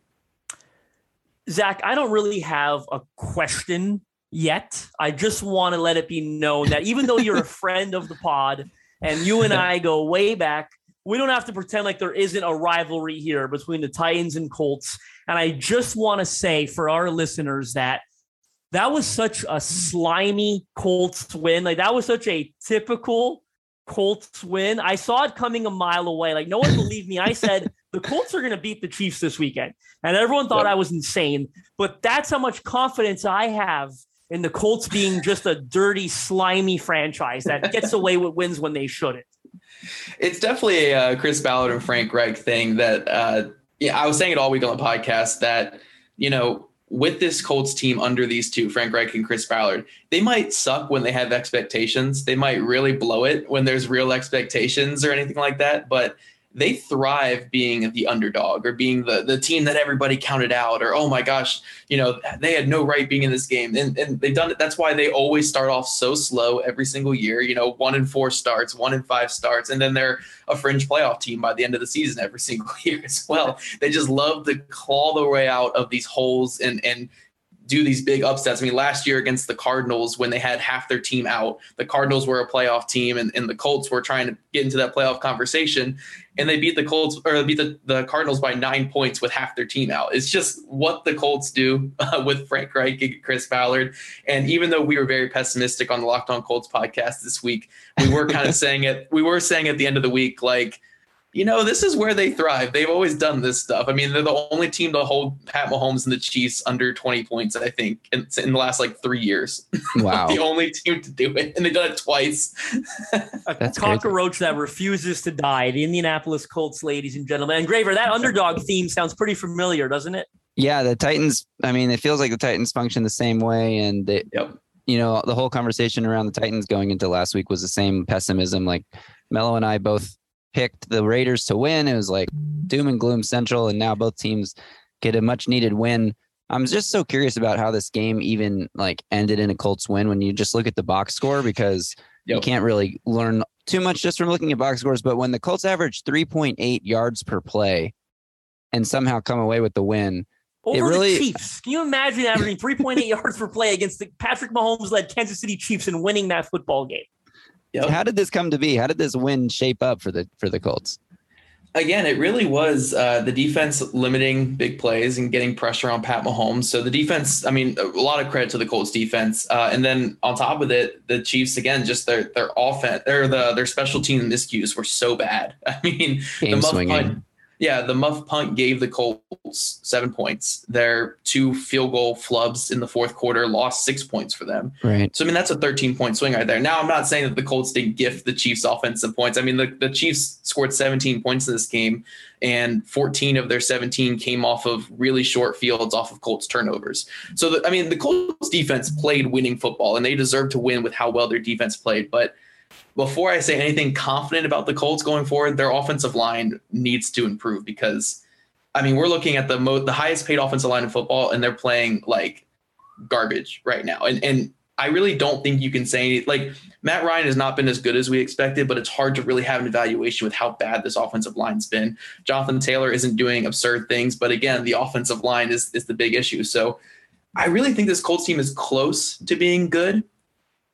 Zach, I don't really have a question yet. I just want to let it be known that even though you're a <laughs> friend of the pod and you and <laughs> I go way back, we don't have to pretend like there isn't a rivalry here between the Titans and Colts. And I just want to say for our listeners that that was such a slimy Colts win. Like that was such a typical Colts win. I saw it coming a mile away. Like no one believed me. I said <laughs> the Colts are going to beat the Chiefs this weekend. And everyone thought yep. I was insane. But that's how much confidence I have in the Colts being just a dirty, slimy franchise that gets away with wins when they shouldn't. It's definitely a uh, Chris Ballard and Frank Reich thing that, uh, yeah, I was saying it all week on the podcast that, you know, with this Colts team under these two, Frank Reich and Chris Ballard, they might suck when they have expectations. They might really blow it when there's real expectations or anything like that. But they thrive being the underdog or being the the team that everybody counted out or oh my gosh you know they had no right being in this game. And, and they've done it. That's why they always start off so slow every single year you know one in four starts one in five starts and then they're a fringe playoff team by the end of the season every <laughs> single year as well. They just love to claw their way out of these holes and and do these big upsets. I mean, last year against the Cardinals, when they had half their team out, the Cardinals were a playoff team, and, and the Colts were trying to get into that playoff conversation and they beat the Colts or beat the, the Cardinals by nine points with half their team out. It's just what the Colts do uh, <laughs> with Frank Reich and Chris Ballard. And even though we were very pessimistic on the Locked On Colts podcast this week, we were kind of <laughs> saying it. We were saying at the end of the week, like you know, this is where they thrive. They've always done this stuff. I mean, they're the only team to hold Pat Mahomes and the Chiefs under 20 points, I think, in, in the last like three years. <laughs> Wow. the only team to do it. And they've done it twice. a That's cockroach crazy. that refuses to die. The Indianapolis Colts, ladies and gentlemen. And Graver, that underdog <laughs> theme sounds pretty familiar, doesn't it? Yeah, the Titans, I mean, it feels like the Titans function the same way. And they, yep. you know, the whole conversation around the Titans going into last week was the same pessimism. Like Mello and I both picked the Raiders to win. It was like doom and gloom central, and now both teams get a much needed win. I'm just so curious about how this game even like ended in a Colts win when you just look at the box score because yep. you can't really learn too much just from looking at box scores. But when the Colts averaged 3.8 yards per play and somehow come away with the win, over it really, the Chiefs. Can you imagine averaging 3.8 <laughs> yards per play against the Patrick Mahomes led Kansas City Chiefs and winning that football game? Yep. How did this come to be? How did this win shape up for the for the Colts? Again, it really was uh, the defense limiting big plays and getting pressure on Pat Mahomes. So the defense, I mean, a lot of credit to the Colts defense. Uh, and then on top of it, the Chiefs again, just their their offense, their the their special team miscues were so bad. <laughs> I mean, Game the muff punt, yeah, the muff punt gave the Colts seven points. Their two field goal flubs in the fourth quarter lost six points for them. Right. So I mean that's a 13 point swing right there. Now I'm not saying that the Colts didn't gift the Chiefs offensive points. I mean the, the Chiefs scored 17 points in this game, and 14 of their 17 came off of really short fields off of Colts turnovers. So the, I mean the Colts defense played winning football, and they deserve to win with how well their defense played, but before I say anything confident about the Colts going forward, their offensive line needs to improve because, I mean, we're looking at the mo- the highest paid offensive line in football, and they're playing like garbage right now. And and I really don't think you can say like Matt Ryan has not been as good as we expected, but it's hard to really have an evaluation with how bad this offensive line's been. Jonathan Taylor isn't doing absurd things, but again, the offensive line is is the big issue. So I really think this Colts team is close to being good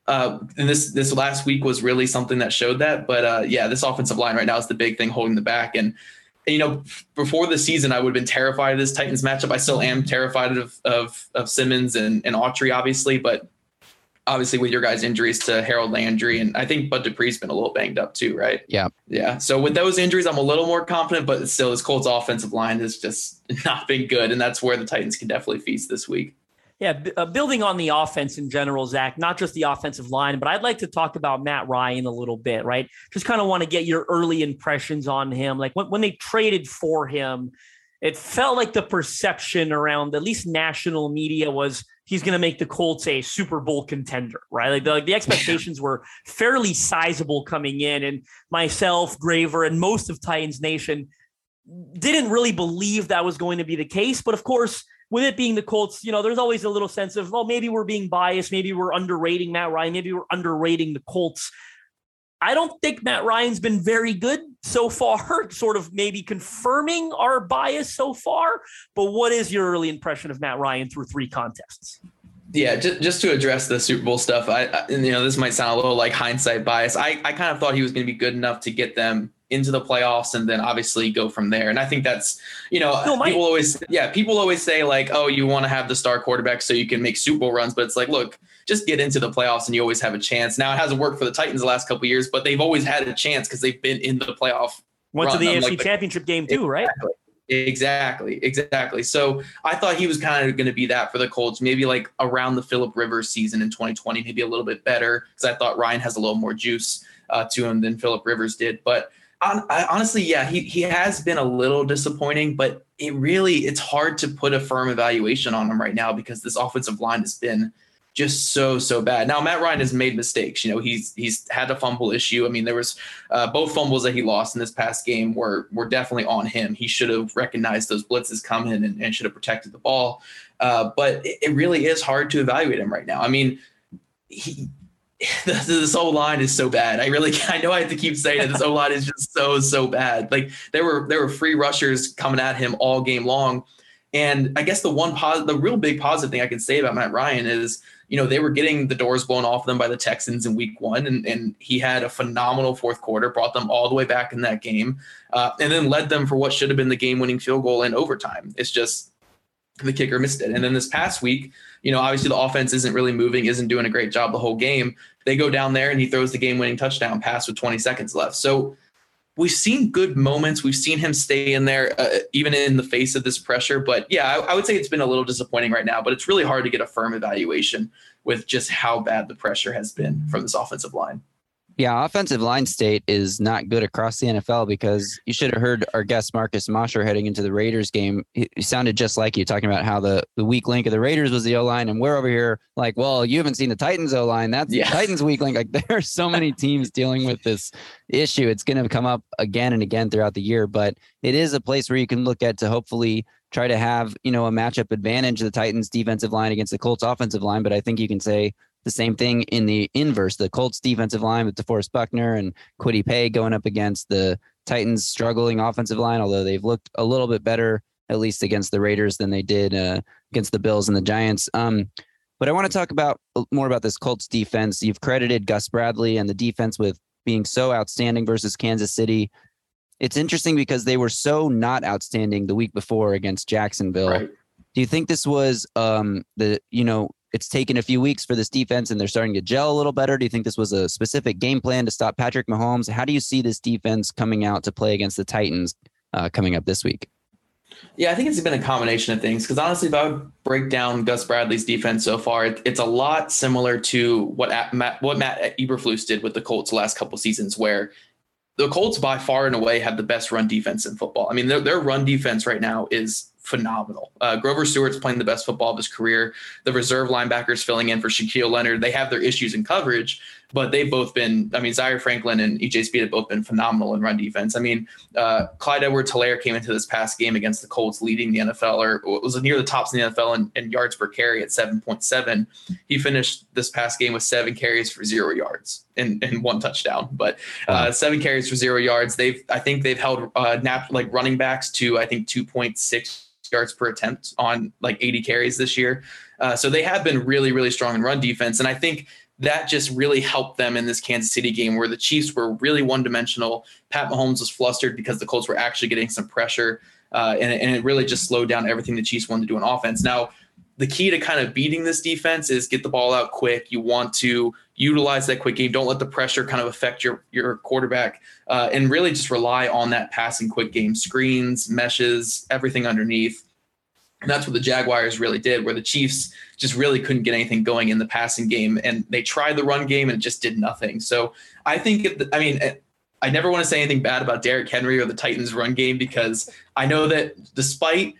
uh, and this this last week was really something that showed that. But uh, yeah, this offensive line right now is the big thing holding the back. And, and you know, before the season, I would have been terrified of this Titans matchup. I still am terrified of of, of Simmons and and Autry, obviously, but obviously with your guys' injuries to Harold Landry and I think Bud Dupree's been a little banged up too, right? Yeah. Yeah. So with those injuries, I'm a little more confident, but still this Colts offensive line has just <laughs> not been good. And that's where the Titans can definitely feast this week. Yeah, uh, building on the offense in general, Zach, not just the offensive line, but I'd like to talk about Matt Ryan a little bit, right? Just kind of want to get your early impressions on him. Like when, when they traded for him, it felt like the perception around at least national media was he's going to make the Colts a Super Bowl contender, right? Like the, like the <laughs> expectations were fairly sizable coming in. And myself, Graver, and most of Titans Nation didn't really believe that was going to be the case. But of course, with it being the Colts, you know, there's always a little sense of, well, maybe we're being biased. Maybe we're underrating Matt Ryan. Maybe we're underrating the Colts. I don't think Matt Ryan's been very good so far, <laughs> sort of maybe confirming our bias so far. But what is your early impression of Matt Ryan through three contests? Yeah, just, just to address the Super Bowl stuff, I, I you know this might sound a little like hindsight bias. I, I kind of thought he was going to be good enough to get them into the playoffs and then obviously go from there. And I think that's, you know, no, my- people always, yeah, people always say like, oh, you want to have the star quarterback so you can make Super Bowl runs. But it's like, look, just get into the playoffs and you always have a chance. Now it hasn't worked for the Titans the last couple years, but they've always had a chance because they've been in the playoff. Went run. to the AFC like, championship game too, right? Exactly, exactly. So I thought he was kind of going to be that for the Colts, maybe like around the Philip Rivers season in 2020, maybe a little bit better because I thought Ryan has a little more juice uh, to him than Philip Rivers did. But I, honestly, yeah, he he has been a little disappointing, but it really it's hard to put a firm evaluation on him right now because this offensive line has been just so so bad. Now Matt Ryan has made mistakes. You know, he's he's had a fumble issue. I mean, there was uh, both fumbles that he lost in this past game were were definitely on him. He should have recognized those blitzes coming and, and should have protected the ball. Uh, but it, it really is hard to evaluate him right now. I mean, he <laughs> this O line is so bad. I really, <laughs> I know I have to keep saying it. This O line is just so, so bad. Like there were, there were free rushers coming at him all game long. And I guess the one positive, the real big positive thing I can say about Matt Ryan is, you know, they were getting the doors blown off them by the Texans in week one. And, and he had a phenomenal fourth quarter, brought them all the way back in that game, uh, and then led them for what should have been the game winning field goal in overtime. It's just the kicker missed it. And then this past week, you know, obviously the offense isn't really moving, isn't doing a great job the whole game. They go down there and he throws the game winning touchdown pass with 20 seconds left. So we've seen good moments. We've seen him stay in there, uh, even in the face of this pressure. But yeah, I, I, would say it's been a little disappointing right now, but it's really hard to get a firm evaluation with just how bad the pressure has been from this offensive line. Yeah, offensive line state is not good across the NFL because you should have heard our guest Marcus Mosher heading into the Raiders game. He, sounded just like you talking about how the, the weak link of the Raiders was the O line, and we're over here like, well, you haven't seen the Titans O line. That's yeah. the Titans weak link. Like <laughs> there are so many teams dealing with this issue. It's going to come up again and again throughout the year, but it is a place where you can look at to hopefully try to have you know a matchup advantage the Titans defensive line against the Colts offensive line. But I think you can say the same thing in the inverse. The Colts defensive line with DeForest Buckner and Kwity Paye going up against the Titans struggling offensive line, although they've looked a little bit better, at least against the Raiders than they did uh, against the Bills and the Giants. Um, but I want to talk about uh, more about this Colts defense. You've credited Gus Bradley and the defense with being so outstanding versus Kansas City. It's interesting because they were so not outstanding the week before against Jacksonville. Right. Do you think this was um, the you know it's taken a few weeks for this defense and they're starting to gel a little better. Do you think this was a specific game plan to stop Patrick Mahomes? How do you see this defense coming out to play against the Titans uh, coming up this week? Yeah, I think it's been a combination of things. Because honestly, if I would break down Gus Bradley's defense so far, it, it's a lot similar to what Matt, what Matt Eberflus did with the Colts the last couple seasons, where the Colts by far and away have the best run defense in football. I mean, their, their run defense right now is phenomenal. Uh, Grover Stewart's playing the best football of his career. The reserve linebackers filling in for Shaquille Leonard. They have their issues in coverage, but they've both been, I mean, Zaire Franklin and EJ Speed have both been phenomenal in run defense. I mean, uh, Clyde Edwards Helaire came into this past game against the Colts leading the NFL, or was near the tops in the NFL in, in yards per carry at 7.7. He finished this past game with seven carries for zero yards and, and one touchdown, but uh, seven carries for zero yards. They've, I think they've held uh, nap, like running backs to, I think, 2.6 yards per attempt on like 80 carries this year. Uh, so they have been really, really strong in run defense. And I think that just really helped them in this Kansas City game where the Chiefs were really one dimensional. Pat Mahomes was flustered because the Colts were actually getting some pressure. Uh, and, and, it really just slowed down everything the Chiefs wanted to do on offense. Now, the key to kind of beating this defense is get the ball out quick. You want to utilize that quick game. Don't let the pressure kind of affect your your quarterback, uh, and really just rely on that passing quick game, screens, meshes, everything underneath. And that's what the Jaguars really did, where the Chiefs just really couldn't get anything going in the passing game. And they tried the run game and it just did nothing. So I think, if I mean, I never want to say anything bad about Derrick Henry or the Titans run game because I know that despite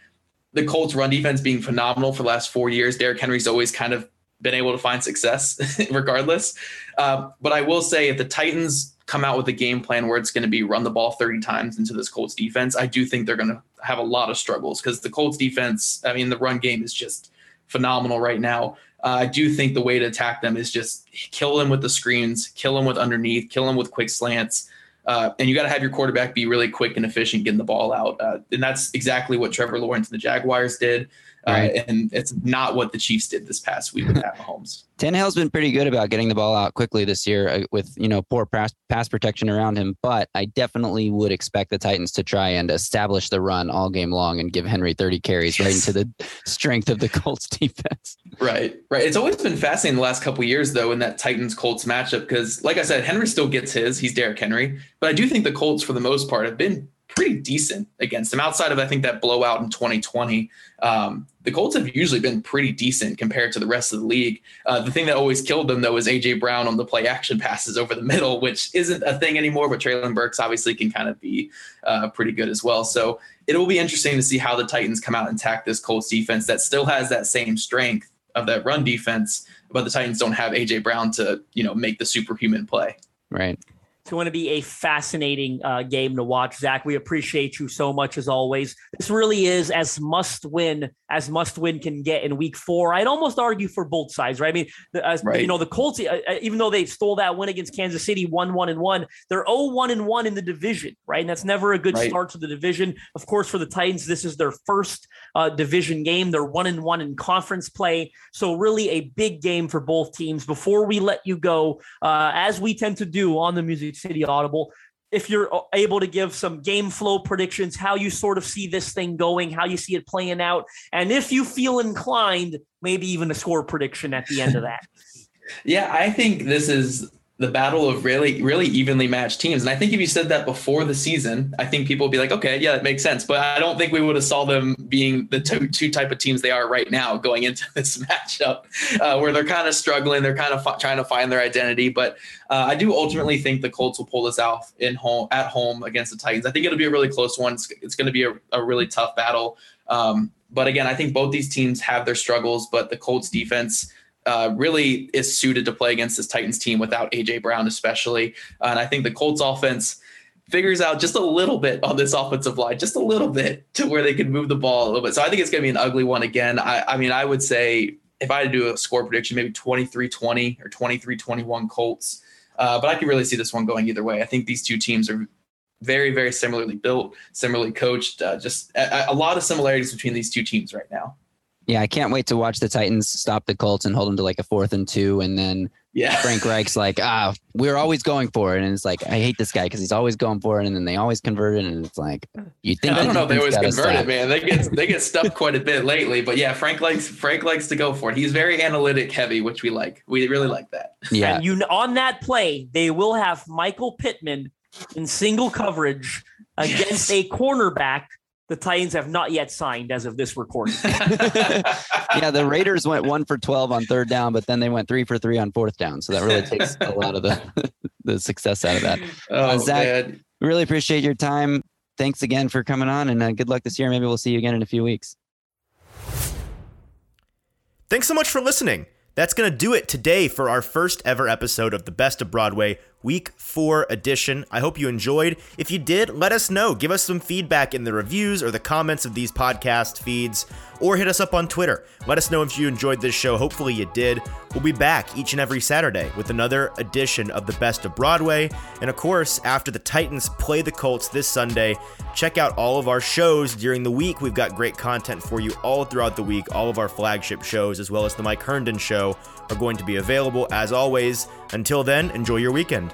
the Colts run defense being phenomenal for the last four years, Derrick Henry's always kind of been able to find success <laughs> regardless. Uh, but I will say if the Titans come out with a game plan where it's going to be run the ball 30 times into this Colts defense, I do think they're going to have a lot of struggles because the Colts defense, I mean, the run game is just phenomenal right now. Uh, I do think the way to attack them is just kill them with the screens, kill them with underneath, kill them with quick slants. Uh, and you got to have your quarterback be really quick and efficient getting the ball out. Uh, and that's exactly what Trevor Lawrence and the Jaguars did. Uh, and it's not what the Chiefs did this past week with Pat <laughs> Mahomes. Tannehill's been pretty good about getting the ball out quickly this year uh, with, you know, poor pass, pass protection around him. But I definitely would expect the Titans to try and establish the run all game long and give Henry 30 carries yes. right into <laughs> the strength of the Colts <laughs> defense. Right, right. It's always been fascinating the last couple years, though, in that Titans Colts matchup because, like I said, Henry still gets his. He's Derrick Henry. But I do think the Colts, for the most part, have been pretty decent against them. Outside of I think that blowout in 2020, um, the Colts have usually been pretty decent compared to the rest of the league. Uh, the thing that always killed them though was AJ Brown on the play action passes over the <laughs> middle, which isn't a thing anymore. But Treylon Burks obviously can kind of be uh, pretty good as well. So it will be interesting to see how the Titans come out and attack this Colts defense that still has that same strength of that run defense, but the Titans don't have AJ Brown to you know make the superhuman play. Right. It's going to be a fascinating uh, game to watch. Zach, we appreciate you so much as always. This really is as must win as must win can get in week four. I'd almost argue for both sides, right? I mean, the, uh, right. you know, the Colts, uh, uh, even though they stole that win against Kansas City, one, one, and one, they're 0 1 and 1 in the division, right? And that's never a good right. start to the division. Of course, for the Titans, this is their first uh, division game. They're 1 and 1 in conference play. So, really a big game for both teams. Before we let you go, uh, as we tend to do on the Music City Audible. If you're uh, able to give some game flow predictions, how you sort of see this thing going, how you see it playing out, and if you feel inclined, maybe even a score prediction at the end of that. <laughs> yeah, I think this is the battle of really really evenly matched teams. And i think if you said that before the season i think people would be like okay yeah that makes sense. But i don't think we would have saw them being the two, two type of teams they are right now going into <laughs> this matchup uh, where they're kind of struggling they're kind of f- trying to find their identity. But uh, i do ultimately think the colts will pull this out in home at home against the titans. I think it'll be a really close one. It's, it's going to be a, a, really tough battle. Um, but again i think both these teams have their struggles but the colts defense uh, really is suited to play against this Titans team without AJ Brown, especially. Uh, and I think the Colts offense figures out just a little bit on this offensive line, just a little bit to where they can move the ball a little bit. So I think it's going to be an ugly one again. I, I mean, I would say if I had to do a score prediction, maybe 23 20 or 23 21 Colts. Uh, but I can really see this one going either way. I think these two teams are very, very similarly built, similarly coached. Uh, just a, a lot of similarities between these two teams right now. Yeah, I can't wait to watch the Titans stop the Colts and hold them to like a fourth and two, and then yeah. Frank <laughs> Reich's like, ah, we're always going for it, and it's like I hate this guy because he's always going for it, and then they always convert it, and it's like you think I don't know if they always convert it, man. They get they get stuffed <laughs> quite a bit lately, but yeah, Frank likes Frank likes to go for it. He's very analytic heavy, which we like. We really like that. Yeah, and you on that play, they will have Michael Pittman in single coverage against yes. a cornerback the Titans have not yet signed as of this recording. <laughs> <laughs> yeah, the Raiders went one for 12 on third down, but then they went three for three on fourth down. So that really <laughs> takes a lot of the, the success out of that. Oh, uh, Zach, man. really appreciate your time. Thanks again for coming on and uh, good luck this year. Maybe we'll see you again in a few weeks. Thanks so much for listening. That's going to do it today for our first ever episode of the Best of Broadway Week 4 edition. I hope you enjoyed. If you did, let us know. Give us some feedback in the reviews or the comments of these podcast feeds, or hit us up on Twitter. Let us know if you enjoyed this show. Hopefully, you did. We'll be back each and every Saturday with another edition of the Best of Broadway. And of course, after the Titans play the Colts this Sunday, check out all of our shows during the week. We've got great content for you all throughout the week. All of our flagship shows, as well as the Mike Herndon Show, are going to be available as always. Until then, enjoy your weekend.